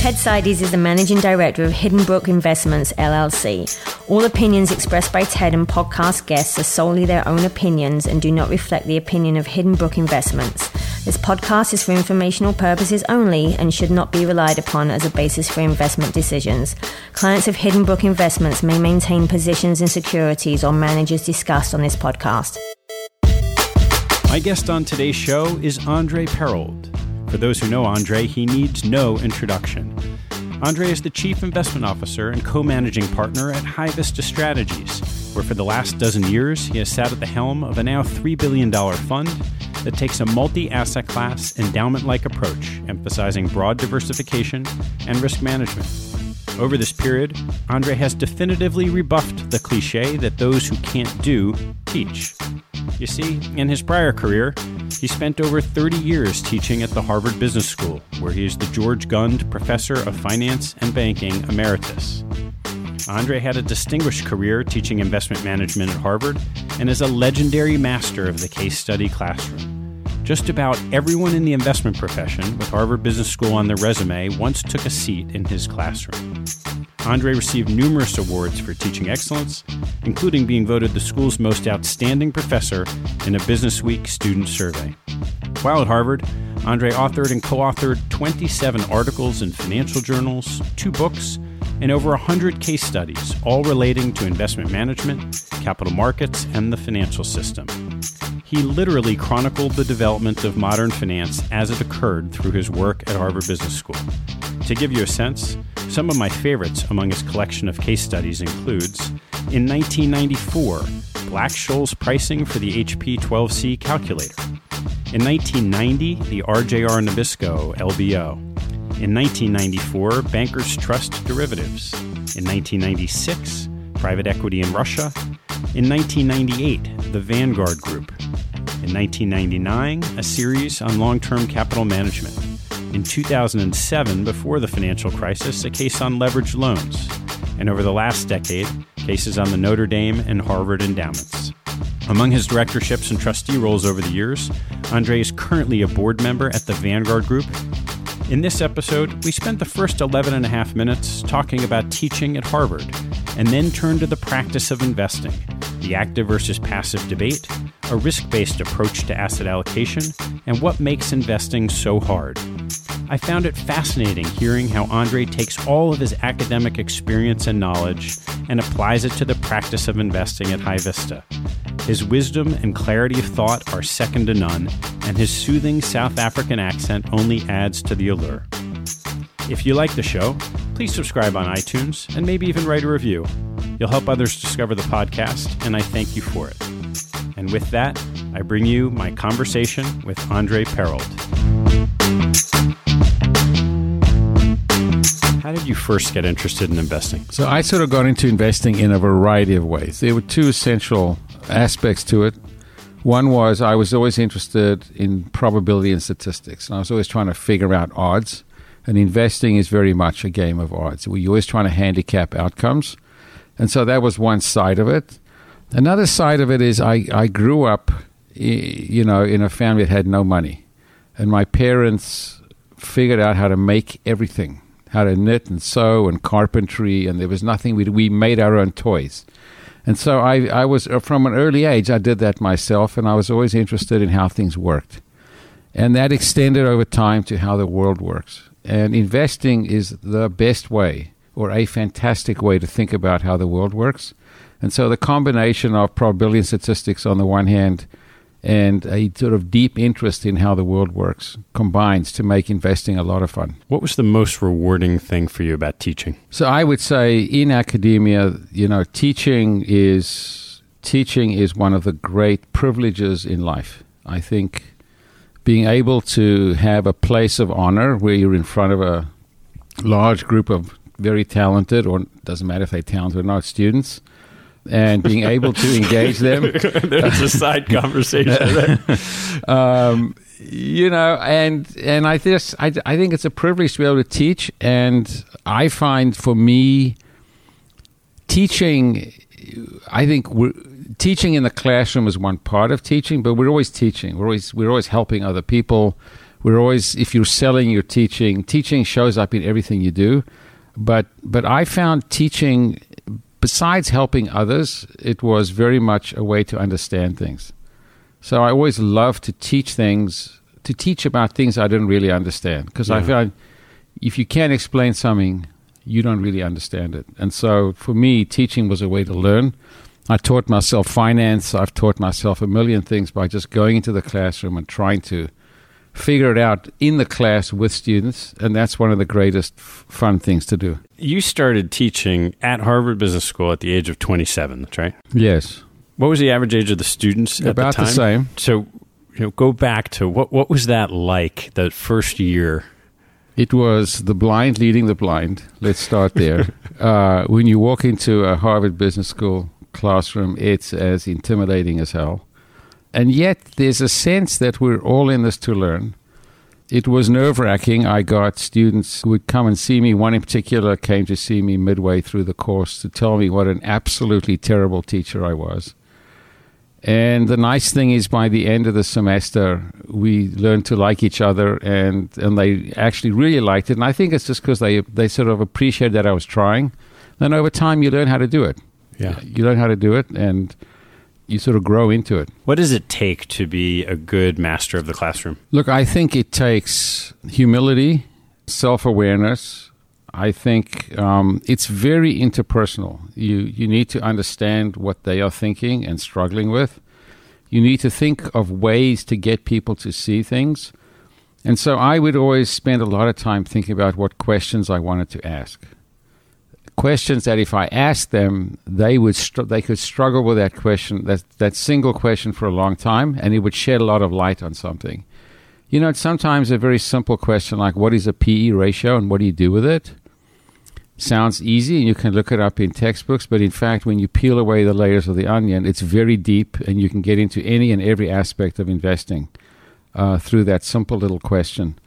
Ted Seides is the managing director of Hidden Brook Investments, LLC. All opinions expressed by Ted and podcast guests are solely their own opinions and do not reflect the opinion of Hidden Brook Investments. This podcast is for informational purposes only and should not be relied upon as a basis for investment decisions. Clients of Hidden Brook Investments may maintain positions in securities or managers discussed on this podcast. My guest on today's show is Andre Perold. For those who know Andre, he needs no introduction. Andre is the Chief Investment Officer and co managing partner at HighVista Strategies, where for the last dozen years he has sat at the helm of a now $3 billion fund that takes a multi asset class, endowment like approach, emphasizing broad diversification and risk management. Over this period, Andre has definitively rebuffed the cliche that those who can't do teach. You see, in his prior career, he spent over 30 years teaching at the Harvard Business School, where he is the George Gund Professor of Finance and Banking Emeritus. Andre had a distinguished career teaching investment management at Harvard and is a legendary master of the case study classroom. Just about everyone in the investment profession with Harvard Business School on their resume once took a seat in his classroom. Andre received numerous awards for teaching excellence, including being voted the school's most outstanding professor in a Business Week student survey. While at Harvard, Andre authored and co authored 27 articles in financial journals, two books, and over 100 case studies, all relating to investment management, capital markets, and the financial system. He literally chronicled the development of modern finance as it occurred through his work at Harvard Business School. To give you a sense, Some of my favorites among his collection of case studies includes in 1994, Black-Scholes pricing for the HP 12C calculator. In 1990, the RJR Nabisco LBO. In 1994, Bankers Trust derivatives. In 1996, private equity in Russia. In 1998, the Vanguard Group. In 1999, a series on long term capital management. In 2007, before the financial crisis, a case on leveraged loans. And over the last decade, cases on the Notre Dame and Harvard endowments. Among his directorships and trustee roles over the years, Andre is currently a board member at the Vanguard Group. In this episode, we spent the first 11 and a half minutes talking about teaching at Harvard, and then turn to the practice of investing, the active versus passive debate, a risk based approach to asset allocation, and what makes investing so hard. I found it fascinating hearing how Andre takes all of his academic experience and knowledge and applies it to the practice of investing at HighVista. His wisdom and clarity of thought are second to none, and his soothing South African accent only adds to the allure. If you like the show, please subscribe on iTunes and maybe even write a review. You'll help others discover the podcast, and I thank you for it. And with that, I bring you my conversation with Andre Perold. How did you first get interested in investing? So I sort of got into investing in a variety of ways. There were two essential aspects to it. One was I was always interested in probability and statistics, and I was always trying to figure out odds. And investing is very much a game of odds. You're always trying to handicap outcomes. And so that was one side of it. Another side of it is I, I grew up, you know, in a family that had no money. And my parents figured out how to make everything, how to knit and sew and carpentry. And there was nothing, we, we made our own toys. And so I, I was, uh, from an early age, I did that myself. And I was always interested in how things worked. And that extended over time to how the world works. And investing is the best way or a fantastic way to think about how the world works. And so the combination of probability and statistics on the one hand and a sort of deep interest in how the world works combines to make investing a lot of fun. What was the most rewarding thing for you about teaching? So I would say in academia, you know, teaching is teaching is one of the great privileges in life. I think being able to have a place of honor where you're in front of a large group of very talented, or doesn't matter if they're talented or not, students, and being able to engage them. There's a side conversation. um, you know, and and I just I, I think it's a privilege to be able to teach, and I find for me, teaching, I think we're teaching in the classroom is one part of teaching, but we're always teaching. We're always we're always helping other people. We're always if you're selling, you're teaching. Teaching shows up in everything you do. But but I found teaching besides helping others, it was very much a way to understand things. So I always loved to teach things, to teach about things I didn't really understand. Because yeah. I found if you can't explain something, you don't really understand it. And so for me, teaching was a way to learn. I taught myself finance. I've taught myself a million things by just going into the classroom and trying to figure it out in the class with students. And that's one of the greatest f- fun things to do. You started teaching at Harvard Business School at the age of 27, that's right? Yes. What was the average age of the students About the, the same. So, you know, go back to what what was that like that first year? It was the blind leading the blind. Let's start there. uh, when you walk into a Harvard Business School classroom, it's as intimidating as hell. And yet, there's a sense that we're all in this to learn. It was nerve wracking. I got students who would come and see me. One in particular came to see me midway through the course to tell me what an absolutely terrible teacher I was. And the nice thing is, by the end of the semester, we learned to like each other, and, and they actually really liked it. And I think it's just because they, they sort of appreciated that I was trying. Then over time, you learn how to do it. Yeah. You learn how to do it and you sort of grow into it. What does it take to be a good master of the classroom? Look, I think it takes humility, self awareness. I think um, it's very interpersonal. You, you need to understand what they are thinking and struggling with. You need to think of ways to get people to see things. And so I would always spend a lot of time thinking about what questions I wanted to ask. Questions that if I asked them, they would str- they could struggle with that question, that that single question for a long time, and it would shed a lot of light on something. You know, it's sometimes a very simple question like, "What is a PE ratio, and what do you do with it?" Sounds easy, and you can look it up in textbooks, but in fact, when you peel away the layers of the onion, it's very deep, and you can get into any and every aspect of investing uh, through that simple little question.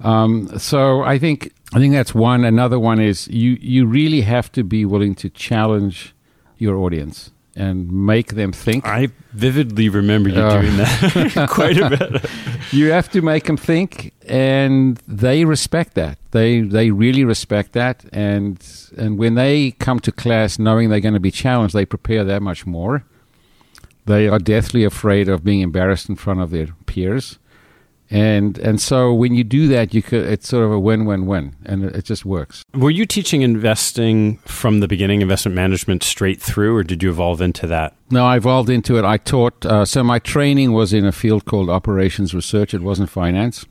Um, so I think I think that's one. Another one is you you really have to be willing to challenge your audience and make them think. I vividly remember you uh, doing that quite a bit. you have to make them think, and they respect that. They they really respect that, and and when they come to class knowing they're going to be challenged, they prepare that much more. They are deathly afraid of being embarrassed in front of their peers and and so when you do that you could it's sort of a win-win-win and it, it, just works. Were you teaching investing from the beginning investment management straight through or did you evolve into that? No i evolved into it. I taught uh, so my training was in a field called operations research. It wasn't finance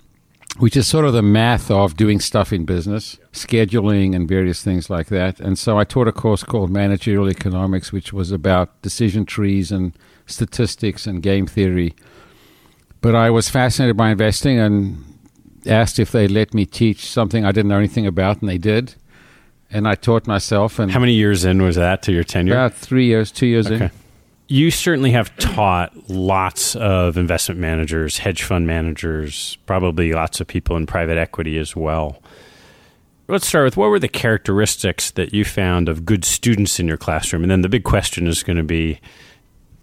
which is sort of the math of doing stuff in business scheduling and various things like that. And so i taught a course called managerial economics which was about decision trees and statistics and game theory but I was fascinated by investing and asked if they let me teach something I didn't know anything about, and they did. And I taught myself. And how many years in was that to your tenure? About three years, two years okay. in. You certainly have taught lots of investment managers, hedge fund managers, probably lots of people in private equity as well. Let's start with what were the characteristics that you found of good students in your classroom? And then the big question is going to be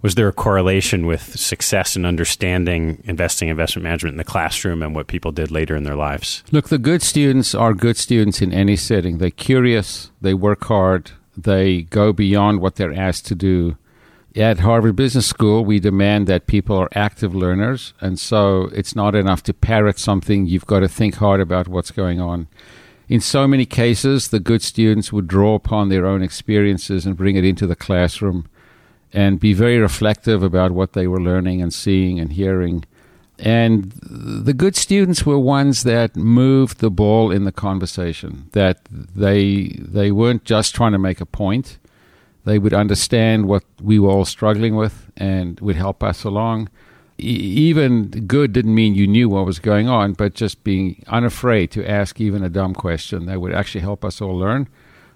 was there a correlation with success in understanding investing investment management in the classroom and what people did later in their lives? Look the good students are good students in any setting. They're curious they work hard they go beyond what they're asked to do. At harvard business school we demand that people are active learners and so it's not enough to parrot something. You've got to think hard about what's going on. In so many cases the good students would draw upon their own experiences and bring it into the classroom and be very reflective about what they were learning and seeing and hearing. And the good students were ones that moved the ball in the conversation, that they, they weren't just trying to make a point. They would understand what we were all struggling with and would help us along. E- even good didn't mean you knew what was going on, but just being unafraid to ask even a dumb question that would actually help us all learn.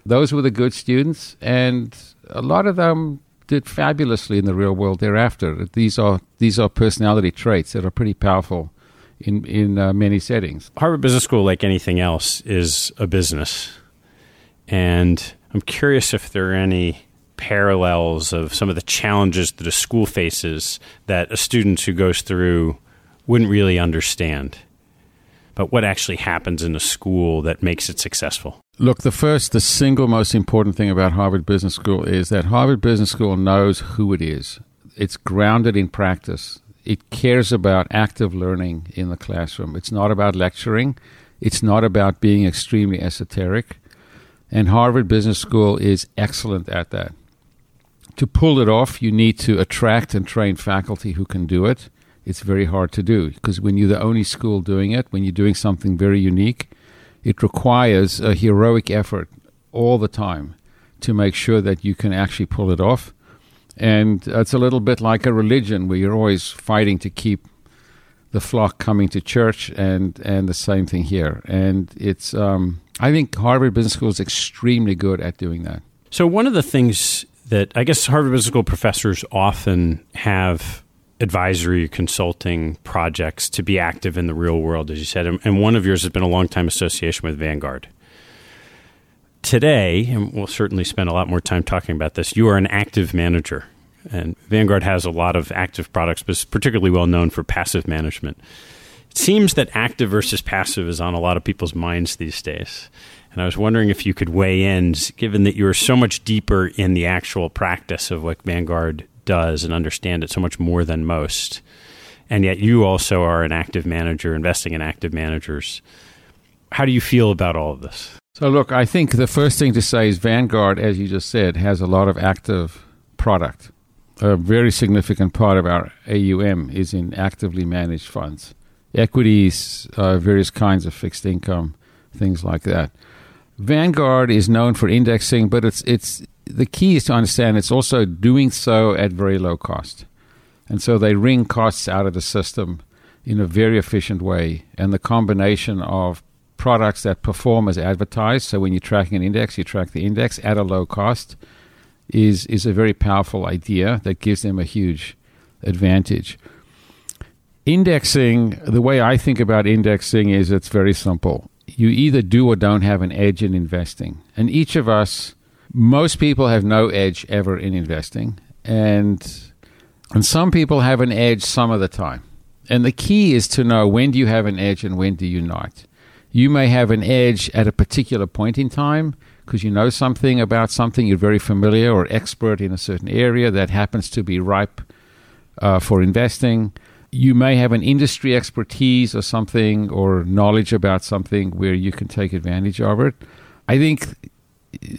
Those were the good students, and a lot of them did fabulously in the real world thereafter. These are these are personality traits that are pretty powerful in in uh, many settings. Harvard Business School, like anything else, is a business, and I'm curious if there are any parallels of some of the challenges that a school faces that a student who goes through wouldn't really understand. But what actually happens in a school that makes it successful? Look, the first, the single most important thing about Harvard Business School is that Harvard Business School knows who it is. It's grounded in practice. It cares about active learning in the classroom. It's not about lecturing. It's not about being extremely esoteric. And Harvard Business School is excellent at that. To pull it off, you need to attract and train faculty who can do it. It's very hard to do because when you're the only school doing it, when you're doing something very unique, it requires a heroic effort all the time to make sure that you can actually pull it off. And it's a little bit like a religion where you're always fighting to keep the flock coming to church, and, and the same thing here. And it's, um, I think Harvard Business School is extremely good at doing that. So, one of the things that I guess Harvard Business School professors often have advisory consulting projects to be active in the real world, as you said. And one of yours has been a long time association with Vanguard. Today, and we'll certainly spend a lot more time talking about this, you are an active manager. And Vanguard has a lot of active products, but it's particularly well known for passive management. It seems that active versus passive is on a lot of people's minds these days. And I was wondering if you could weigh in, given that you're so much deeper in the actual practice of what Vanguard does and understand it so much more than most. And yet you also are an active manager, investing in active managers. How do you feel about all of this? So, look, I think the first thing to say is Vanguard, as you just said, has a lot of active product. A very significant part of our AUM is in actively managed funds, equities, uh, various kinds of fixed income, things like that. Vanguard is known for indexing, but it's it's the key is to understand it's also doing so at very low cost. And so they wring costs out of the system in a very efficient way. And the combination of products that perform as advertised, so when you're tracking an index, you track the index at a low cost, is, is a very powerful idea that gives them a huge advantage. Indexing, the way I think about indexing is it's very simple. You either do or don't have an edge in investing. And each of us, most people have no edge ever in investing. And and some people have an edge some of the time. And the key is to know when do you have an edge and when do you not. You may have an edge at a particular point in time because you know something about something, you're very familiar or expert in a certain area that happens to be ripe uh, for investing. You may have an industry expertise or something or knowledge about something where you can take advantage of it. I think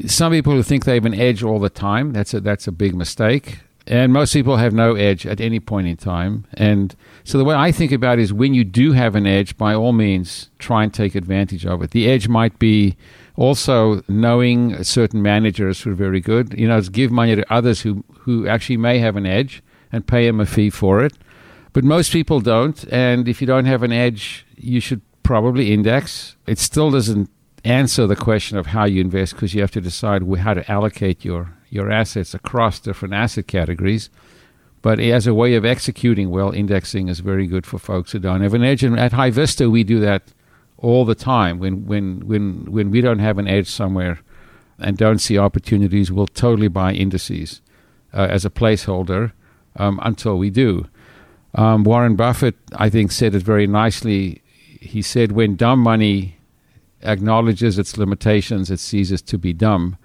some people who think they have an edge all the time, that's a, that's a big mistake and most people have no edge at any point in time. And so the way I think about it is when you do have an edge, by all means, try and take advantage of it. The edge might be also knowing certain managers who are very good. You know, give money to others who, who actually may have an edge and pay them a fee for it. But most people don't. And if you don't have an edge, you should probably index. It still doesn't answer the question of how you invest because you have to decide how to allocate your your assets across different asset categories. But as a way of executing well, indexing is very good for folks who don't have an edge. And at HighVista, we do that all the time. When when when when we don't have an edge somewhere and don't see opportunities, we'll totally buy indices uh, as a placeholder um, until we do. Um, Warren Buffett, I think, said it very nicely. He said, "When dumb money acknowledges its limitations, it ceases to be dumb."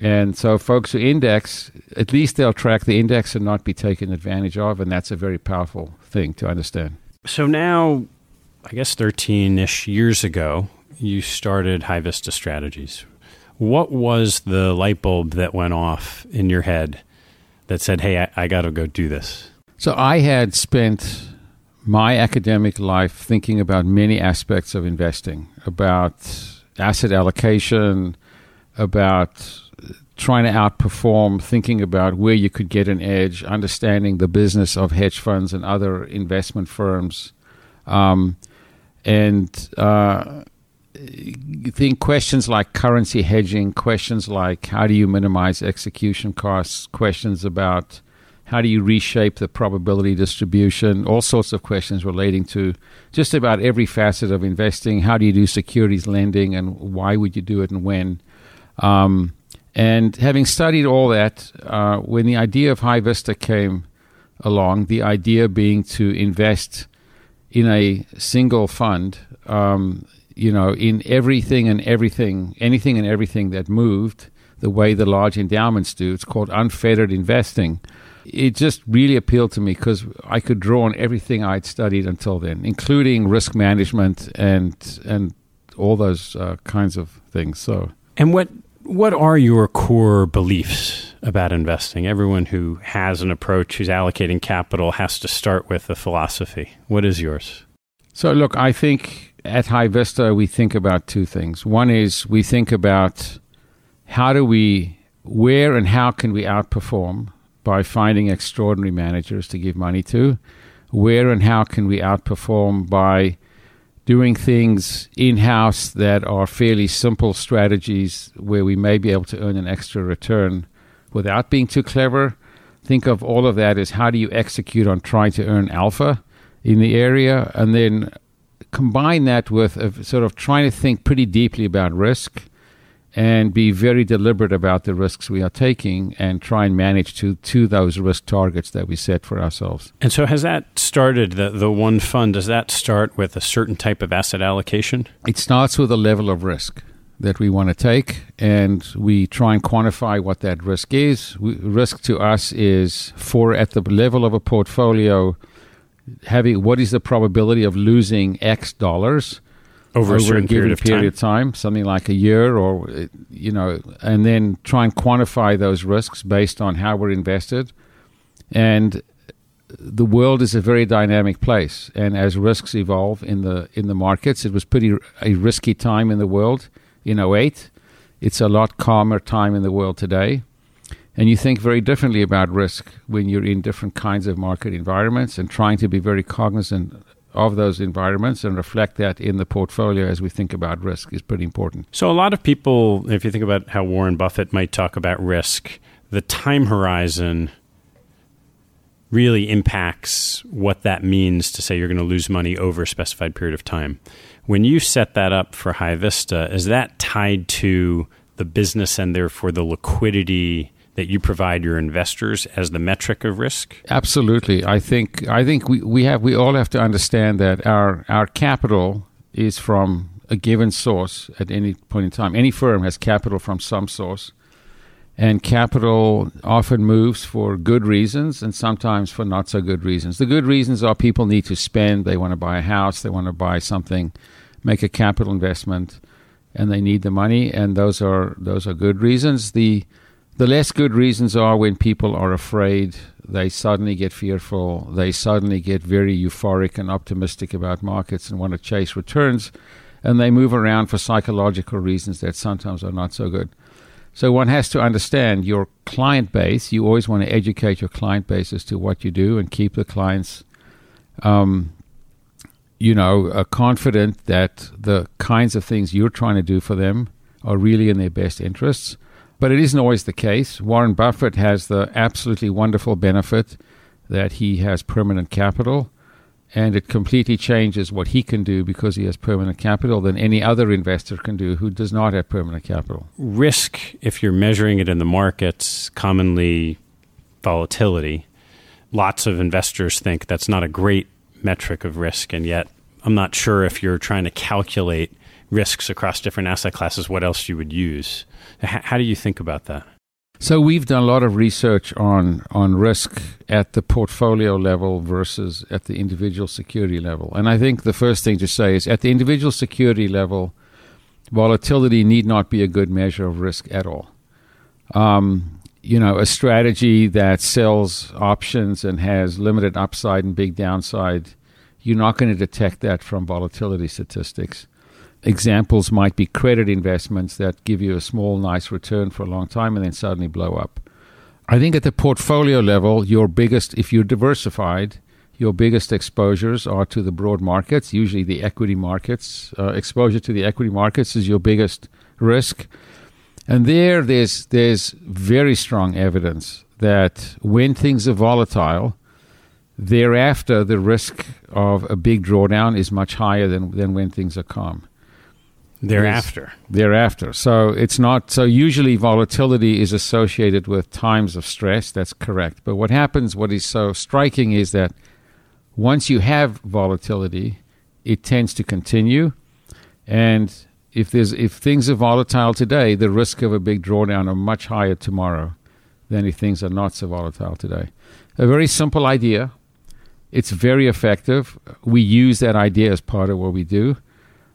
And so, folks who index, at least they'll track the index and not be taken advantage of. And that's a very powerful thing to understand. So, now, I guess 13 ish years ago, you started HighVista Strategies. What was the light bulb that went off in your head that said, hey, I, I got to go do this? So, I had spent my academic life thinking about many aspects of investing, about asset allocation, about trying to outperform, thinking about where you could get an edge, understanding the business of hedge funds and other investment firms, um, and uh, think questions like currency hedging, questions like how do you minimize execution costs, questions about how do you reshape the probability distribution, all sorts of questions relating to just about every facet of investing. How do you do securities lending, and why would you do it, and when? Um, and having studied all that, uh, when the idea of HighVista came along, the idea being to invest in a single fund, um, you know, in everything and everything, anything and everything that moved the way the large endowments do. It's called unfettered investing. It just really appealed to me because I could draw on everything I'd studied until then, including risk management and and all those uh, kinds of things. So, and what what are your core beliefs about investing? Everyone who has an approach, who's allocating capital, has to start with a philosophy. What is yours? So, look, I think at HighVista we think about two things. One is we think about how do we, where and how can we outperform by finding extraordinary managers to give money to? Where and how can we outperform by doing things in house that are fairly simple strategies where we may be able to earn an extra return without being too clever. Think of all of that as how do you execute on trying to earn alpha in the area, and then combine that with sort of trying to think pretty deeply about risk and be very deliberate about the risks we are taking and try and manage to to those risk targets that we set for ourselves. And so has that started the the one fund does that start with a certain type of asset allocation? It starts with a level of risk that we want to take and we try and quantify what that risk is. We, risk to us is for at the level of a portfolio having what is the probability of losing x dollars over, over a, a given period, period of, time. of time, something like a year, or you know, and then try and quantify those risks based on how we're invested. And the world is a very dynamic place, and as risks evolve in the in the markets, it was pretty a risky time in the world in 08. It's a lot calmer time in the world today. And you think very differently about risk when you're in different kinds of market environments and trying to be very cognizant of those environments and reflect that in the portfolio as we think about risk is pretty important. So, a lot of people, if you think about how Warren Buffett might talk about risk, the time horizon really impacts what that means to say you're going to lose money over a specified period of time. When you set that up for HighVista, is that tied to the business and therefore the liquidity that you provide your investors as the metric of risk? Absolutely. I think I think we, we have we all have to understand that our our capital is from a given source at any point in time. Any firm has capital from some source. And capital often moves for good reasons and sometimes for not so good reasons. The good reasons are people need to spend, they want to buy a house, they want to buy something, make a capital investment, and they need the money, and those are those are good reasons. The the less good reasons are when people are afraid, they suddenly get fearful, they suddenly get very euphoric and optimistic about markets and want to chase returns, and they move around for psychological reasons that sometimes are not so good. So one has to understand your client base. You always want to educate your client base as to what you do and keep the clients, um, you know, uh, confident that the kinds of things you're trying to do for them are really in their best interests. But it isn't always the case. Warren Buffett has the absolutely wonderful benefit that he has permanent capital, and it completely changes what he can do because he has permanent capital than any other investor can do who does not have permanent capital. Risk, if you're measuring it in the markets, commonly volatility. Lots of investors think that's not a great metric of risk, and yet I'm not sure if you're trying to calculate risks across different asset classes, what else you would use. H- how do you think about that? So we've done a lot of research on on risk at the portfolio level versus at the individual security level. And I think the first thing to say is at the individual security level, volatility need not be a good measure of risk at all. Um, you know, a strategy that sells options and has limited upside and big downside, you're not going to detect that from volatility statistics examples might be credit investments that give you a small, nice return for a long time and then suddenly blow up. I think at the portfolio level, your biggest, if you're diversified, your biggest exposures are to the broad markets, usually the equity markets. Uh, exposure to the equity markets is your biggest risk. And there, there's, there's very strong evidence that when things are volatile, thereafter the risk of a big drawdown is much higher than, than when things are calm. Thereafter. Thereafter. So it's not, so usually volatility is associated with times of stress. That's correct. But what happens, what is so striking is that once you have volatility, it tends to continue. And if there's if things are volatile today, the risk of a big drawdown are much higher tomorrow than if things are not so volatile today. A very simple idea. It's very effective. We use that idea as part of what we do.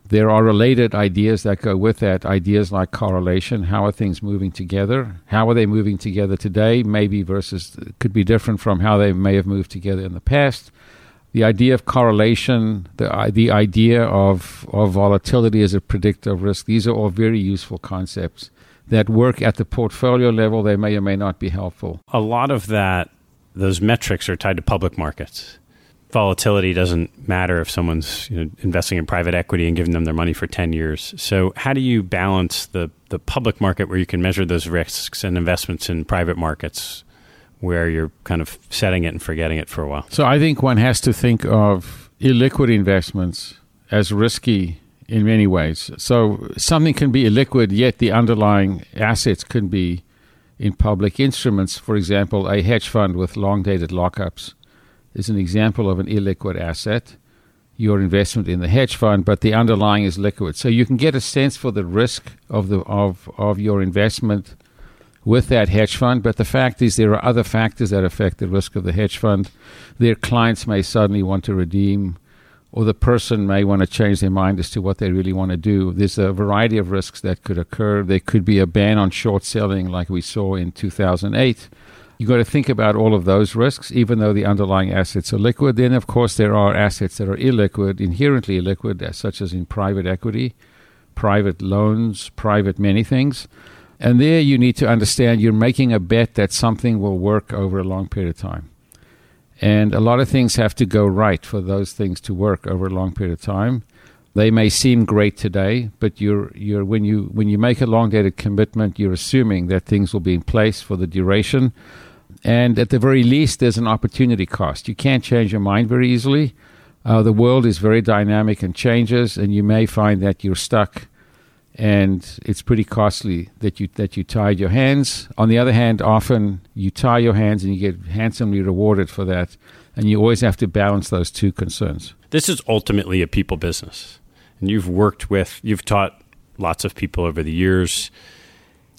There are related ideas that go with that, ideas like correlation. How are things moving together? How are they moving together today? Maybe versus could be different from how they may have moved together in the past. The idea of correlation, the, uh, the idea of, of volatility as a predictor of risk, these are all very useful concepts that work at the portfolio level. They may or may not be helpful. A lot of that, those metrics are tied to public markets volatility doesn't matter if someone's you know, investing in private equity and giving them their money for 10 years. So, how do you balance the, the public market where you can measure those risks and investments in private markets where you're kind of setting it and forgetting it for a while? So, I think one has to think of illiquid investments as risky in many ways. So, something can be illiquid, yet the underlying assets can be in public instruments. For example, a hedge fund with long dated lockups is an example of an illiquid asset, your investment in the hedge fund, but the underlying is liquid. So you can get a sense for the risk of the of, of your investment with that hedge fund. But the fact is there are other factors that affect the risk of the hedge fund. Their clients may suddenly want to redeem or the person may want to change their mind as to what they really want to do. There's a variety of risks that could occur. There could be a ban on short selling, like we saw in 2008. You've got to think about all of those risks, even though the underlying assets are liquid. Then, of course, there are assets that are illiquid, inherently illiquid, such as in private equity, private loans, private many things. And there you need to understand you're making a bet that something will work over a long period of time. And a lot of things have to go right for those things to work over a long period of time. They may seem great today, but you're, you're, when, you, when you make a long dated commitment, you're assuming that things will be in place for the duration. And at the very least, there's an opportunity cost. You can't change your mind very easily. Uh, the world is very dynamic and changes, and you may find that you're stuck and it's pretty costly that you that you tied your hands. On the other hand, often you tie your hands and you get handsomely rewarded for that, and you always have to balance those two concerns. This is ultimately a people business, and you've worked with, you've taught lots of people over the years.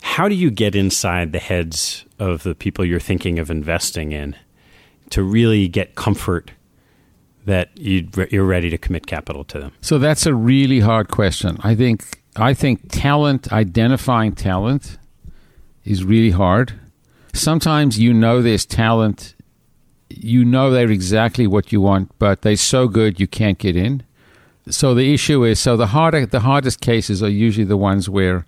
How do you get inside the heads of the people you're thinking of investing in to really get comfort that you are ready to commit capital to them? So that's a really hard question. I think I think talent, identifying talent, is really hard. Sometimes you know there's talent, you know they're exactly what you want, but they're so good you can't get in. So the issue is, so the harder, the hardest cases are usually the ones where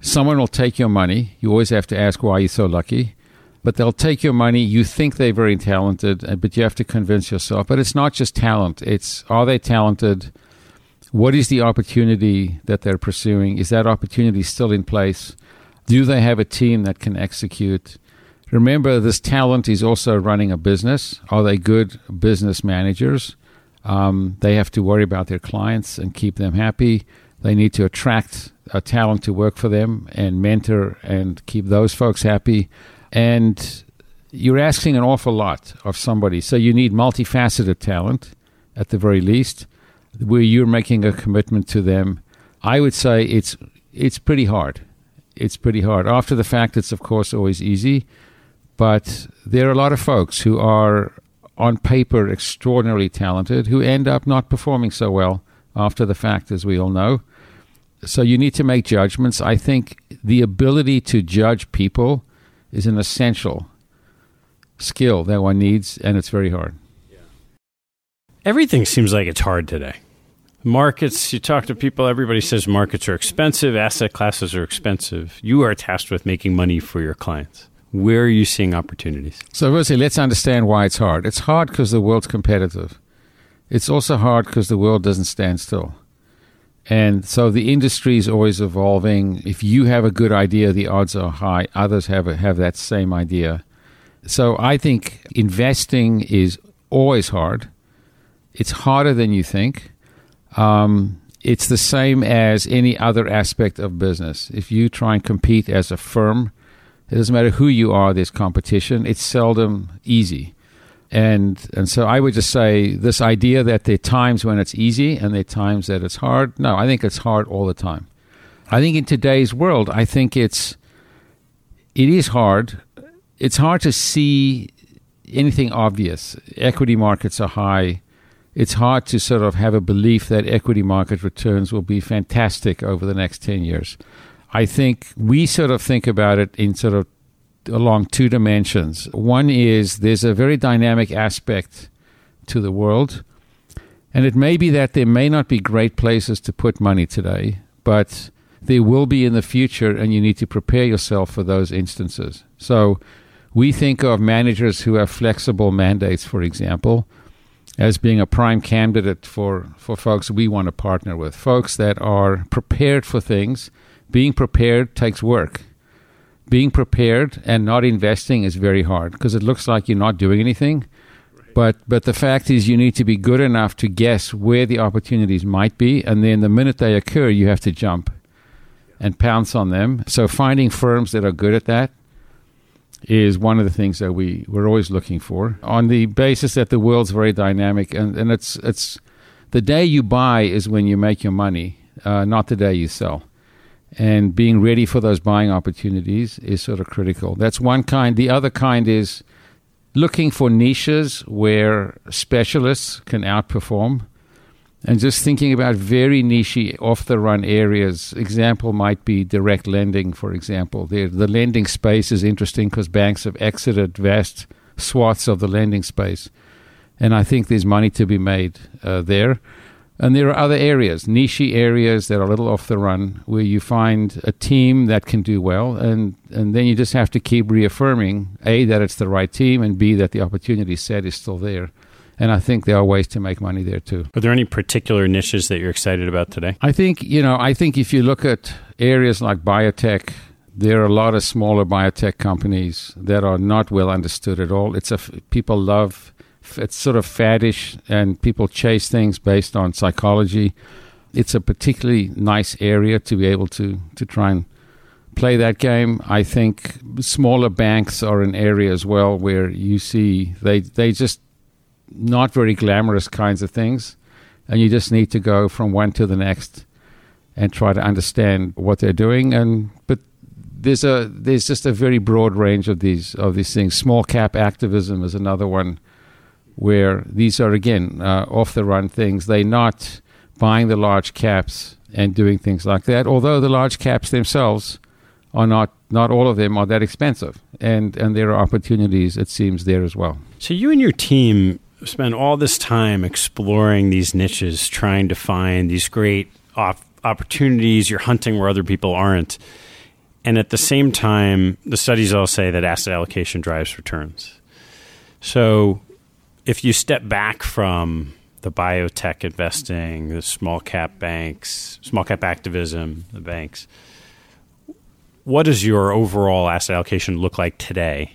someone will take your money. You always have to ask why you're so lucky, but they'll take your money. You think they're very talented, but you have to convince yourself. But it's not just talent; it's are they talented? What is the opportunity that they're pursuing? Is that opportunity still in place? Do they have a team that can execute? Remember, this talent is also running a business. Are they good business managers? Um, they have to worry about their clients and keep them happy. They need to attract a talent to work for them and mentor and keep those folks happy. And you're asking an awful lot of somebody. So you need multifaceted talent at the very least where you're making a commitment to them, I would say it's it's pretty hard. It's pretty hard. After the fact, it's of course always easy, but there are a lot of folks who are on paper extraordinarily talented who end up not performing so well after the fact, as we all know. So you need to make judgments. I think the ability to judge people is an essential skill that one needs, and it's very hard. Yeah. Everything seems like it's hard today markets, you talk to people, everybody says markets are expensive, asset classes are expensive. You are tasked with making money for your clients. Where are you seeing opportunities? So, firstly, let's understand why it's hard. It's hard because the world's competitive. It's also hard because the world doesn't stand still. And so the industry is always evolving. If you have a good idea, the odds are high. Others have a, have that same idea. So I think investing is always hard. It's harder than you think. Um, it's the same as any other aspect of business. If you try and compete as a firm, it doesn't matter who you are, there's competition. It's seldom easy. And and so I would just say this idea that there are times when it's easy and there are times that it's hard. No, I think it's hard all the time. I think in today's world, I think it's it is hard. It's hard to see anything obvious. Equity markets are high it's hard to sort of have a belief that equity market returns will be fantastic over the next 10 years. I think we sort of think about it in sort of along two dimensions. One is there's a very dynamic aspect to the world, and it may be that there may not be great places to put money today, but there will be in the future, and you need to prepare yourself for those instances. So we think of managers who have flexible mandates, for example as being a prime candidate for, for folks we want to partner with, folks that are prepared for things. Being prepared takes work. Being prepared and not investing is very hard because it looks like you're not doing anything. But, but the fact is, you need to be good enough to guess where the opportunities might be. And then the minute they occur, you have to jump and pounce on them. So finding firms that are good at that is one of the things that we we're always looking for on the basis that the world's very dynamic and, and it's it's the day you buy is when you make your money, uh, not the day you sell. And being ready for those buying opportunities is sort of critical. That's one kind. The other kind is looking for niches where specialists can outperform and just thinking about very niche, off the run areas. Example might be direct lending, for example. The, the lending space is interesting because banks have exited vast swaths of the lending space. And I think there's money to be made uh, there. And there are other areas, niche areas that are a little off the run, where you find a team that can do well, and, and then you just have to keep reaffirming A, that it's the right team, and B, that the opportunity set is still there. And I think there are ways to make money there too. Are there any particular niches that you're excited about today? I think, you know, I think if you look at areas like biotech, there are a lot of smaller biotech companies that are not well understood at all. It's a people love it's sort of faddish and people chase things based on psychology. It's a particularly nice area to be able to, to try and play that game. I think smaller banks are an area as well where you see they they just not very glamorous kinds of things, and you just need to go from one to the next and try to understand what they're doing. And but there's a there's just a very broad range of these of these things. Small cap activism is another one where these are again uh, off the run things. They're not buying the large caps and doing things like that. Although the large caps themselves are not not all of them are that expensive, and and there are opportunities it seems there as well. So you and your team spend all this time exploring these niches, trying to find these great op- opportunities. You're hunting where other people aren't. And at the same time, the studies all say that asset allocation drives returns. So if you step back from the biotech investing, the small cap banks, small cap activism, the banks, what does your overall asset allocation look like today?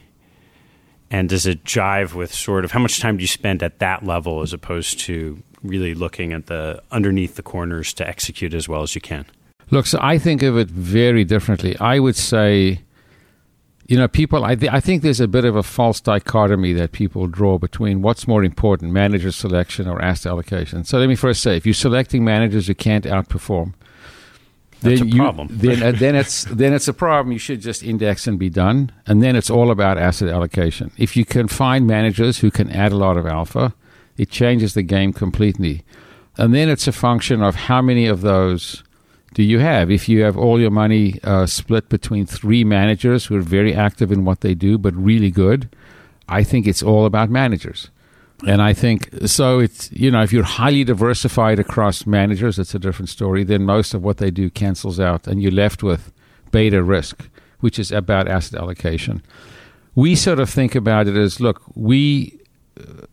And does it jive with sort of how much time do you spend at that level as opposed to really looking at the underneath the corners to execute as well as you can? Look, so I think of it very differently. I would say you know, people, I, th- I think there's a bit of a false dichotomy that people draw between what's more important, manager selection or asset allocation. So let me first say, if you're selecting managers who can't outperform, that's then a problem. then, uh, then it's then it's a problem. You should just index and be done. And then it's all about asset allocation. If you can find managers who can add a lot of alpha, it changes the game completely. And then it's a function of how many of those do you have? If you have all your money uh, split between three managers who are very active in what they do but really good, I think it's all about managers. And I think so. It's you know if you're highly diversified across managers, it's a different story. Then most of what they do cancels out, and you're left with beta risk, which is about asset allocation. We sort of think about it as look, we uh,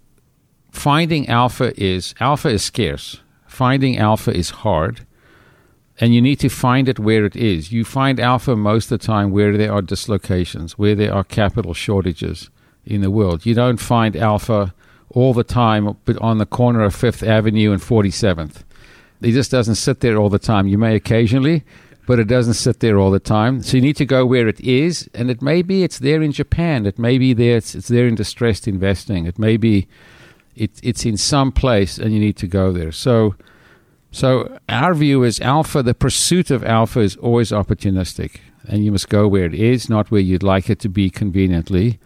finding alpha is alpha is scarce. Finding alpha is hard and you need to find it where it is. You find alpha most of the time where there are dislocations, where there are capital shortages in the world. You don't find alpha all the time on the corner of Fifth Avenue and 47th. It just doesn't sit there all the time. You may occasionally, but it doesn't sit there all the time. So you need to go where it is, and it may be it's there in Japan. It may be there. It's, it's there in distressed investing. It may be it, it's in some place, and you need to go there. So so our view is alpha, the pursuit of alpha is always opportunistic. And you must go where it is, not where you'd like it to be conveniently.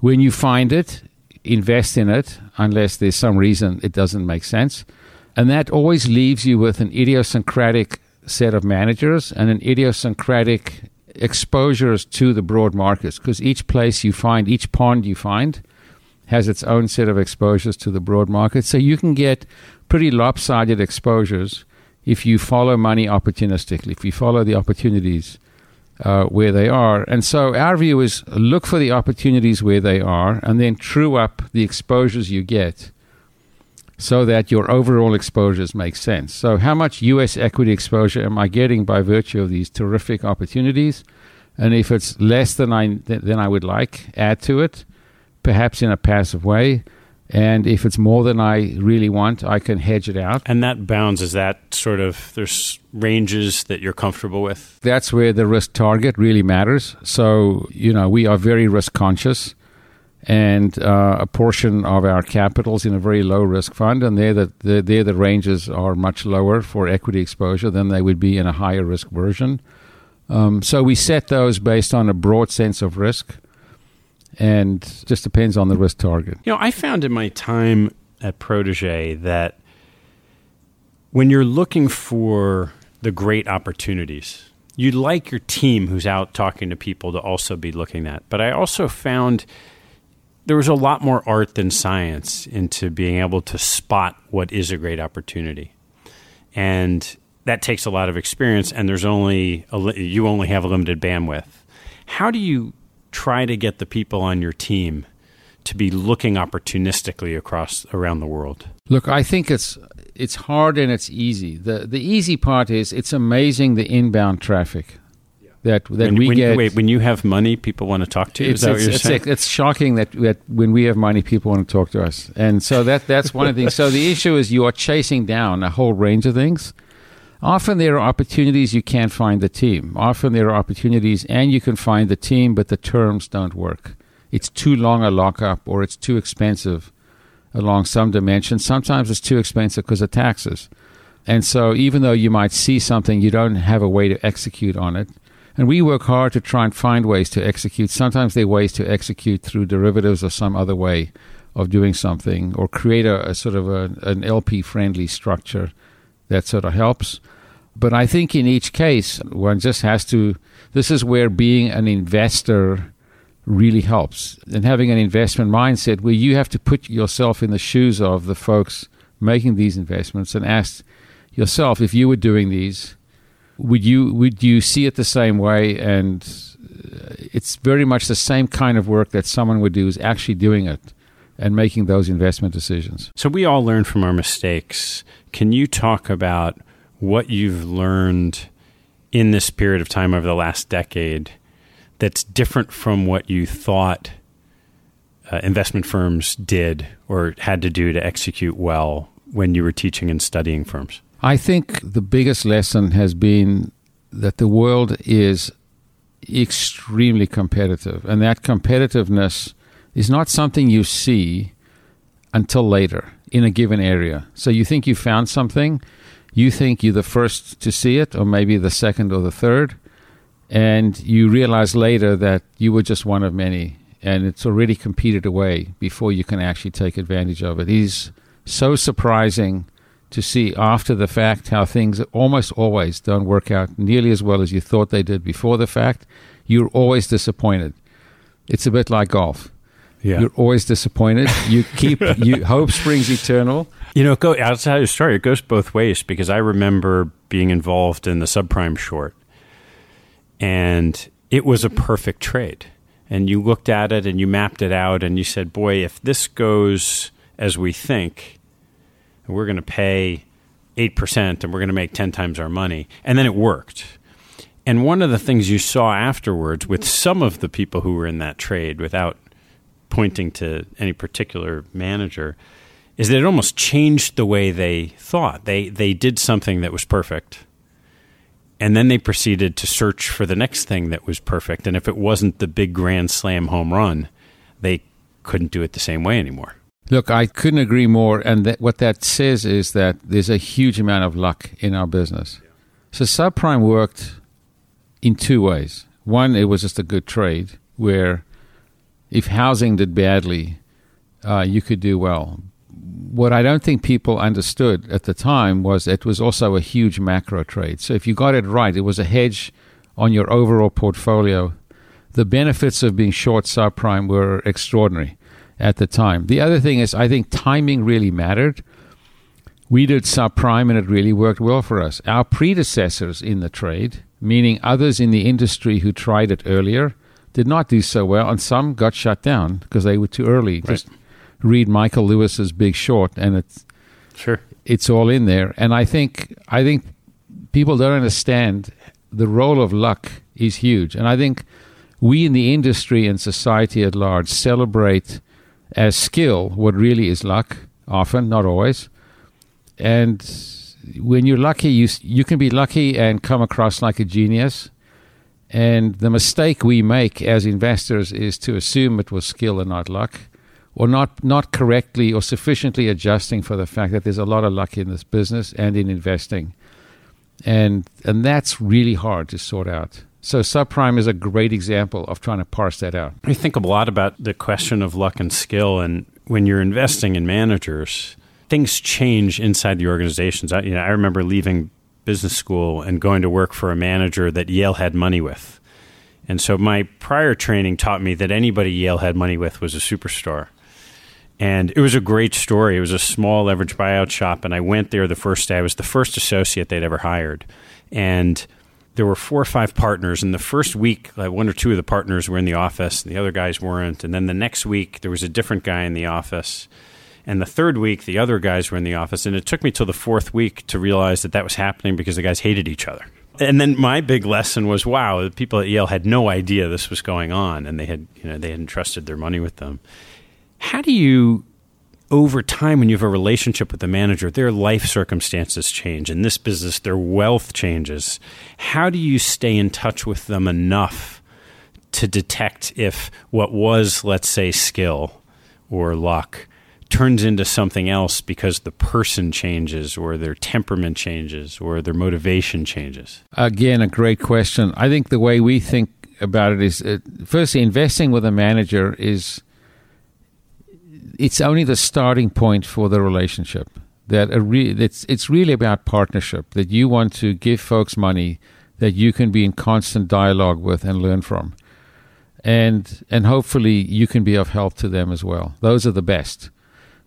When you find it, invest in it, unless there's some reason it doesn't make sense. And that always leaves you with an idiosyncratic set of managers and an idiosyncratic exposures to the broad markets because each place you find, each pond you find, has its own set of exposures to the broad market. So you can get pretty lopsided exposures if you follow money opportunistically, if you follow the opportunities uh, where they are. And so our view is look for the opportunities where they are and then true up the exposures you get so that your overall exposures make sense. So, how much US equity exposure am I getting by virtue of these terrific opportunities? And if it's less than I, than I would like, add to it, perhaps in a passive way. And if it's more than I really want, I can hedge it out. And that bounds is that sort of there's ranges that you're comfortable with? That's where the risk target really matters. So, you know, we are very risk conscious. And uh, a portion of our capital is in a very low risk fund, and there the, the, there the ranges are much lower for equity exposure than they would be in a higher risk version. Um, so we set those based on a broad sense of risk and just depends on the risk target. You know, I found in my time at Protege that when you're looking for the great opportunities, you'd like your team who's out talking to people to also be looking at. But I also found there was a lot more art than science into being able to spot what is a great opportunity. and that takes a lot of experience. And there's only a, you only have a limited bandwidth. How do you try to get the people on your team to be looking opportunistically across around the world? Look, I think it's it's hard and it's easy. the The easy part is it's amazing the inbound traffic that that when, we when, get. Wait, when you have money, people want to talk to you. It's, Is that it's, what you're it's, saying? it's shocking that, that when we have money, people want to talk to us, and so that that's one of the things. So the issue is you are chasing down a whole range of things. Often there are opportunities you can't find the team. Often there are opportunities and you can find the team, but the terms don't work. It's too long a lockup or it's too expensive along some dimension. Sometimes it's too expensive because of taxes. And so even though you might see something, you don't have a way to execute on it. And we work hard to try and find ways to execute. Sometimes there are ways to execute through derivatives or some other way of doing something or create a, a sort of a, an LP friendly structure that sort of helps. But I think in each case, one just has to. This is where being an investor really helps. And having an investment mindset where you have to put yourself in the shoes of the folks making these investments and ask yourself if you were doing these, would you would you see it the same way? And uh, it's very much the same kind of work that someone would do is actually doing it and making those investment decisions. So we all learn from our mistakes. Can you talk about what you've learned in this period of time over the last decade that's different from what you thought uh, investment firms did or had to do to execute well when you were teaching and studying firms? I think the biggest lesson has been that the world is extremely competitive, and that competitiveness is not something you see until later in a given area. So you think you found something, you think you're the first to see it, or maybe the second or the third, and you realize later that you were just one of many, and it's already competed away before you can actually take advantage of it. It is so surprising to see after the fact how things almost always don't work out nearly as well as you thought they did before the fact. You're always disappointed. It's a bit like golf. Yeah. You're always disappointed. You keep you hope springs eternal. You know, go outside the story. It goes both ways because I remember being involved in the subprime short, and it was a perfect trade. And you looked at it and you mapped it out, and you said, "Boy, if this goes as we think, we're going to pay eight percent, and we're going to make ten times our money." And then it worked. And one of the things you saw afterwards with some of the people who were in that trade, without pointing to any particular manager, is that it almost changed the way they thought. They they did something that was perfect. And then they proceeded to search for the next thing that was perfect. And if it wasn't the big grand slam home run, they couldn't do it the same way anymore. Look, I couldn't agree more. And that, what that says is that there's a huge amount of luck in our business. So subprime worked in two ways. One, it was just a good trade where if housing did badly, uh, you could do well. What I don't think people understood at the time was it was also a huge macro trade. So if you got it right, it was a hedge on your overall portfolio. The benefits of being short subprime were extraordinary at the time. The other thing is, I think timing really mattered. We did subprime and it really worked well for us. Our predecessors in the trade, meaning others in the industry who tried it earlier, did not do so well, and some got shut down because they were too early. Right. Just read Michael Lewis's Big Short, and it's Sure. it's all in there. And I think I think people don't understand the role of luck is huge. And I think we in the industry and society at large celebrate as skill what really is luck. Often, not always. And when you're lucky, you you can be lucky and come across like a genius. And the mistake we make as investors is to assume it was skill and not luck, or not, not correctly or sufficiently adjusting for the fact that there's a lot of luck in this business and in investing. And, and that's really hard to sort out. So subprime is a great example of trying to parse that out. I think a lot about the question of luck and skill. And when you're investing in managers, things change inside the organizations. I, you know, I remember leaving business school and going to work for a manager that Yale had money with. And so my prior training taught me that anybody Yale had money with was a superstar. And it was a great story. It was a small leverage buyout shop, and I went there the first day. I was the first associate they'd ever hired, and there were four or five partners. In the first week, like one or two of the partners were in the office, and the other guys weren't. And then the next week, there was a different guy in the office. And the third week, the other guys were in the office. And it took me till the fourth week to realize that that was happening because the guys hated each other. And then my big lesson was, wow, the people at Yale had no idea this was going on, and they had, you know, they hadn't trusted their money with them. How do you over time, when you have a relationship with the manager, their life circumstances change. In this business, their wealth changes. How do you stay in touch with them enough to detect if what was, let's say, skill or luck turns into something else because the person changes or their temperament changes or their motivation changes? Again, a great question. I think the way we think about it is uh, firstly, investing with a manager is it's only the starting point for the relationship. That a re- it's it's really about partnership. That you want to give folks money that you can be in constant dialogue with and learn from, and and hopefully you can be of help to them as well. Those are the best.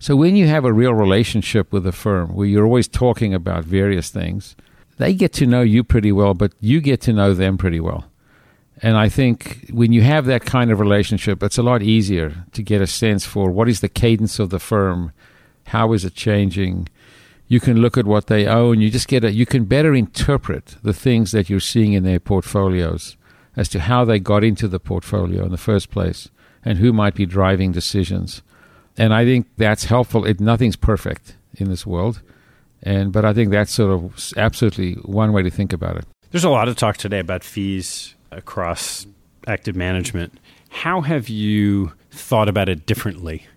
So when you have a real relationship with a firm where you're always talking about various things, they get to know you pretty well, but you get to know them pretty well. And I think when you have that kind of relationship, it's a lot easier to get a sense for what is the cadence of the firm, how is it changing. You can look at what they own. You just get a, you can better interpret the things that you're seeing in their portfolios as to how they got into the portfolio in the first place and who might be driving decisions. And I think that's helpful. It nothing's perfect in this world, and but I think that's sort of absolutely one way to think about it. There's a lot of talk today about fees across active management. How have you thought about it differently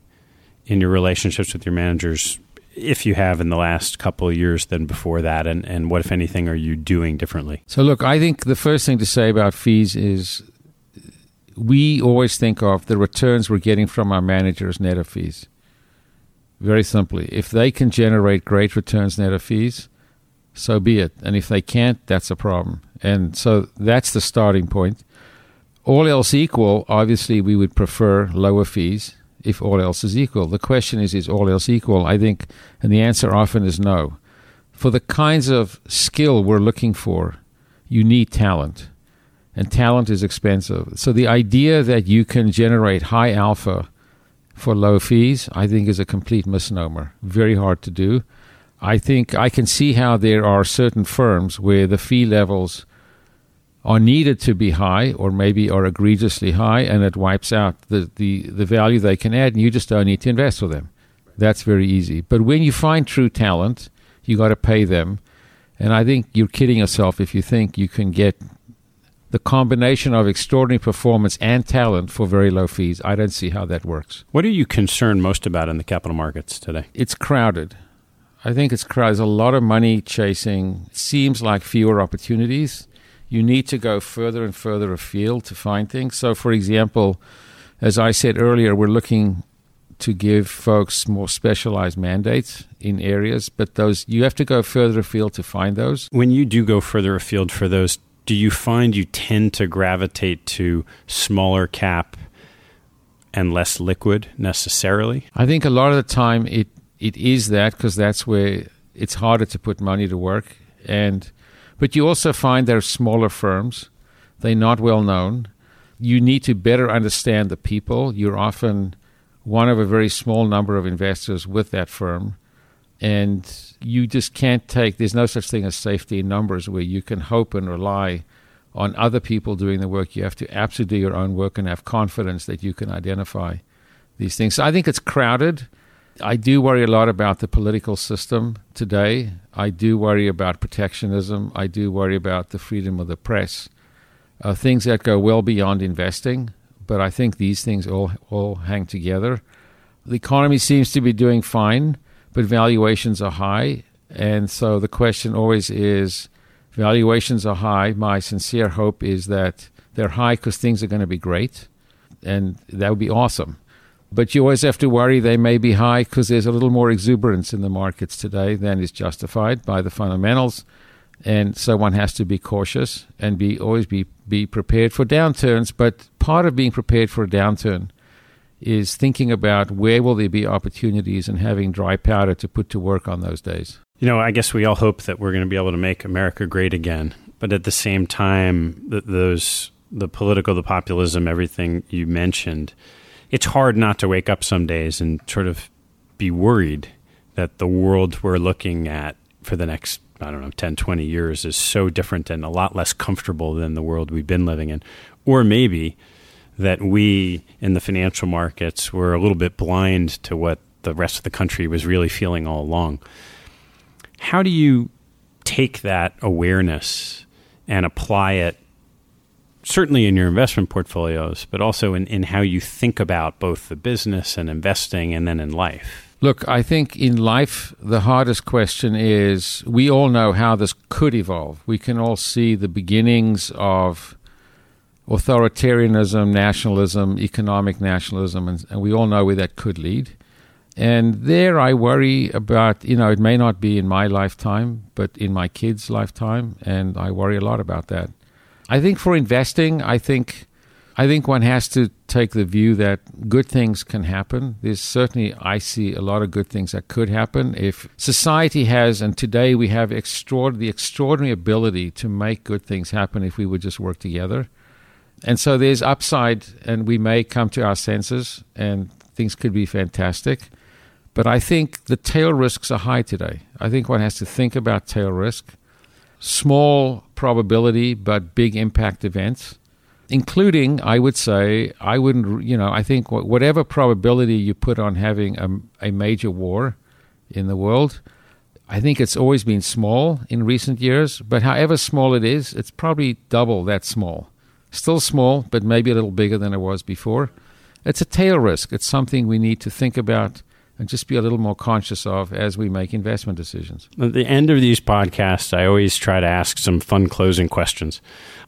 in your relationships with your managers, if you have in the last couple of years than before that? And, and what, if anything, are you doing differently? So, look, I think the first thing to say about fees is we always think of the returns we're getting from our managers net of fees. Very simply, if they can generate great returns net of fees, so be it. And if they can't, that's a problem. And so that's the starting point. All else equal, obviously, we would prefer lower fees if all else is equal. The question is, is all else equal? I think, and the answer often is no. For the kinds of skill we're looking for, you need talent, and talent is expensive. So the idea that you can generate high alpha for low fees, I think, is a complete misnomer. Very hard to do. I think I can see how there are certain firms where the fee levels are needed to be high or maybe are egregiously high and it wipes out the, the, the value they can add and you just don't need to invest for them. That's very easy. But when you find true talent, you got to pay them. And I think you're kidding yourself if you think you can get the combination of extraordinary performance and talent for very low fees. I don't see how that works. What are you concerned most about in the capital markets today? It's crowded. I think it's crowded. There's a lot of money chasing. Seems like fewer opportunities you need to go further and further afield to find things. So, for example, as I said earlier, we're looking to give folks more specialized mandates in areas, but those you have to go further afield to find those. When you do go further afield for those, do you find you tend to gravitate to smaller cap and less liquid necessarily? I think a lot of the time it it is that because that's where it's harder to put money to work and but you also find there are smaller firms. They're not well known. You need to better understand the people. You're often one of a very small number of investors with that firm. And you just can't take, there's no such thing as safety in numbers where you can hope and rely on other people doing the work. You have to absolutely do your own work and have confidence that you can identify these things. So I think it's crowded. I do worry a lot about the political system today. I do worry about protectionism. I do worry about the freedom of the press. Uh, things that go well beyond investing, but I think these things all all hang together. The economy seems to be doing fine, but valuations are high, and so the question always is: valuations are high. My sincere hope is that they're high because things are going to be great, and that would be awesome. But you always have to worry they may be high because there's a little more exuberance in the markets today than is justified by the fundamentals. And so one has to be cautious and be always be, be prepared for downturns. But part of being prepared for a downturn is thinking about where will there be opportunities and having dry powder to put to work on those days. You know, I guess we all hope that we're going to be able to make America great again, but at the same time, those the political, the populism, everything you mentioned, it's hard not to wake up some days and sort of be worried that the world we're looking at for the next I don't know 10 20 years is so different and a lot less comfortable than the world we've been living in or maybe that we in the financial markets were a little bit blind to what the rest of the country was really feeling all along. How do you take that awareness and apply it certainly in your investment portfolios, but also in, in how you think about both the business and investing and then in life? Look, I think in life, the hardest question is we all know how this could evolve. We can all see the beginnings of authoritarianism, nationalism, economic nationalism, and, and, we all know where that could lead. And there I worry about, you know, it may not be in my lifetime, but in my kids' lifetime, and I worry a lot about that. I think for investing, I think I think one has to take the view that good things can happen. There's certainly I see a lot of good things that could happen if society has and today we have extraordinary the extraordinary ability to make good things happen if we would just work together. And so there's upside, and we may come to our senses, and things could be fantastic. But I think the tail risks are high today. I think one has to think about tail risk, small probability but big impact events, including, I would say, I wouldn't, you know, I think whatever probability you put on having a, a major war in the world, I think it's always been small in recent years. But however small it is, it's probably double that small. Still small, but maybe a little bigger than it was before. It's a tail risk. It's something we need to think about and just be a little more conscious of as we make investment decisions. At the end of these podcasts, I always try to ask some fun closing questions.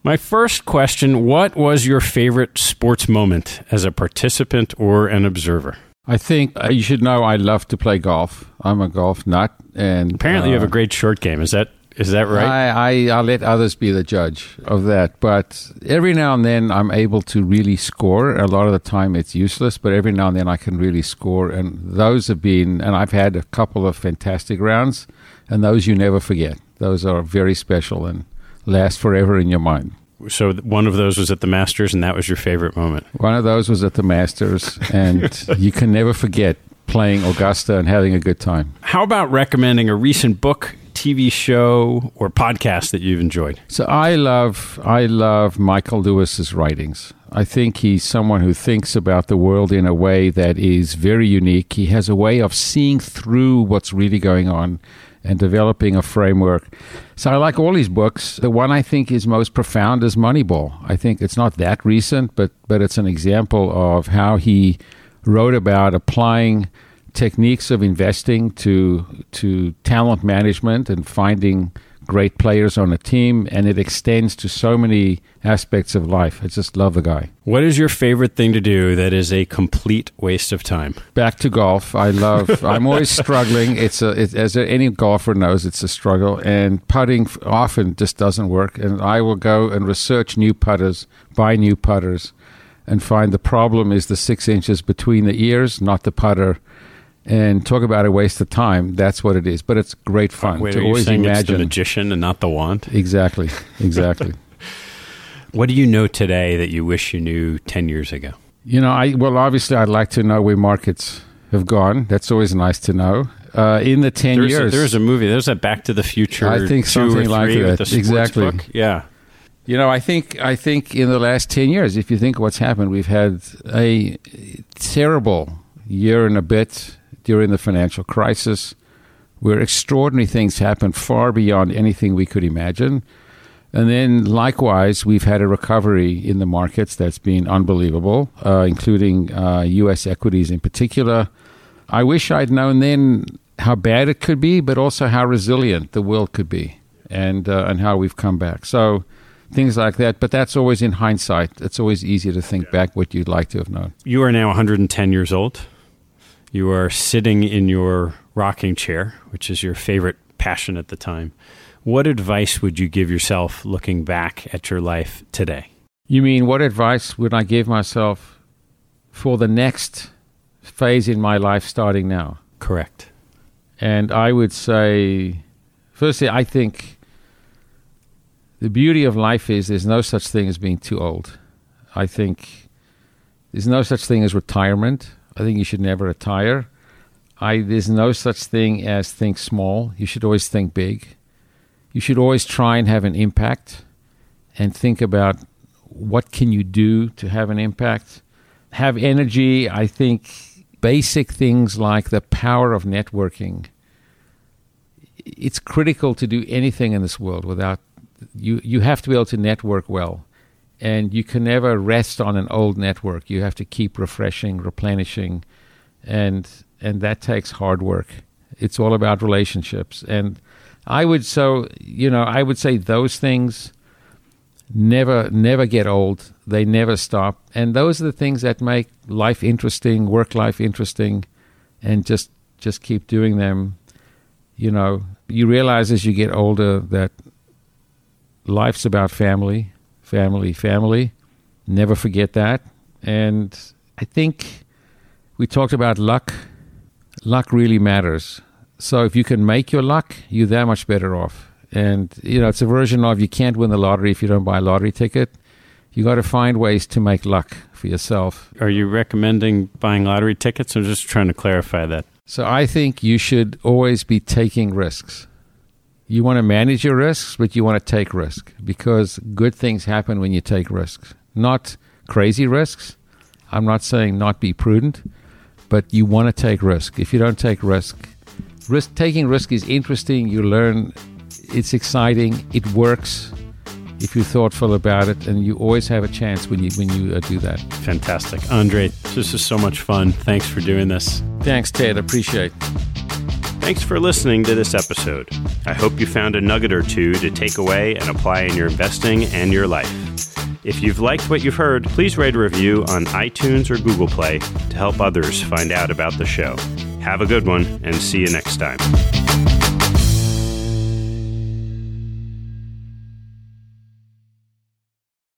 My first question What was your favorite sports moment as a participant or an observer? I think uh, you should know I love to play golf. I'm a golf nut, and apparently uh, you have a uh, great short game. Is that is that right? I, I, will let others be the judge of that. But every now and then I'm able to really score. A lot of the time it's useless, but every now and then I can really score. And those have been, and I've had a couple of fantastic rounds, and those you never forget. Those are very special and last forever in your mind. So one of those was at the Masters, and that was your favorite moment. One of those was at the Masters, and you can never forget playing Augusta and having a good time. How about recommending a recent book, TV show or podcast that you've enjoyed? So I love I love Michael Lewis's writings. I think he's someone who thinks about the world in a way that is very unique. He has a way of seeing through what's really going on and developing a framework. So I like all his books. The one I think is most profound is Moneyball. I think it's not that recent, but but it's an example of how he wrote about applying techniques of investing to to talent management and finding great players on a team and it extends to so many aspects of life. I just love the guy. What is your favorite thing to do that is a complete waste of time? Back to golf. I love I'm always struggling. It's a it, as any golfer knows it's a struggle and putting often just doesn't work and I will go and research new putters, buy new putters and find the problem is the 6 inches between the ears, not the putter and talk about a waste of time. That's what it is. But it's great fun Wait, to always imagine the magician and not the wand. Exactly, exactly. what do you know today that you wish you knew ten years ago? You know, I well, obviously, I'd like to know where markets have gone. That's always nice to know. Uh, in the ten there's years, a, there's a movie. There's a Back to the Future. I think something like that. exactly. Book. Yeah. You know, I think I think in the last ten years, if you think what's happened, we've had a terrible year and a bit during the financial crisis, where extraordinary things happened far beyond anything we could imagine. And then, likewise, we've had a recovery in the markets that's been unbelievable, uh, including uh, U.S. equities in particular. I wish I'd known then how bad it could be, but also how resilient the world could be, and uh, and how we've come back. So things like that. But that's always in hindsight. It's always easier to think yeah. back what you'd like to have known. You are now 110 years old. You are sitting in your rocking chair, which is your favorite passion at the time. What advice would you give yourself looking back at your life today? You mean what advice would I give myself for the next phase in my life starting now. Correct. And I would say, firstly, I think the beauty of life is there's no such thing as being too old. I think there's no such thing as retirement. I think you should never retire. I, there's no such thing as think small. You should always think big. You should always try and have an impact and think about what can you do to have an impact. Have energy. I think basic things like the power of networking. It's critical to do anything in this world without you. You have to be able to network well, and you can never rest on an old network. You have to keep refreshing, replenishing, and and that takes hard work. It's all about relationships, and I would so you know I would say those things never never get old. They never stop, and those are the things that make life interesting, work life interesting, and just just keep doing them. You know, you realize as you get older that life's about family, family, family. Never forget that. And I think we talked about luck. Luck really matters. So if you can make your luck, you're that much better off. And you know, it's a version of you can't win the lottery if you don't buy a lottery ticket. You got to find ways to make luck for yourself. Are you recommending buying lottery tickets? I'm just trying to clarify that. So I think you should always be taking risks. You want to manage your risks, but you want to take risks because good things happen when you take risks. Not crazy risks. I'm not saying not be prudent, but you want to take risk. If you don't take risk, risk taking risk is interesting. You learn it's exciting. It works if you're thoughtful about it, and you always have a chance when you when you uh, do that. Fantastic, Andre. This is so much fun. Thanks for doing this. Thanks, Ted. Appreciate. Thanks for listening to this episode. I hope you found a nugget or two to take away and apply in your investing and your life. If you've liked what you've heard, please write a review on iTunes or Google Play to help others find out about the show. Have a good one, and see you next time.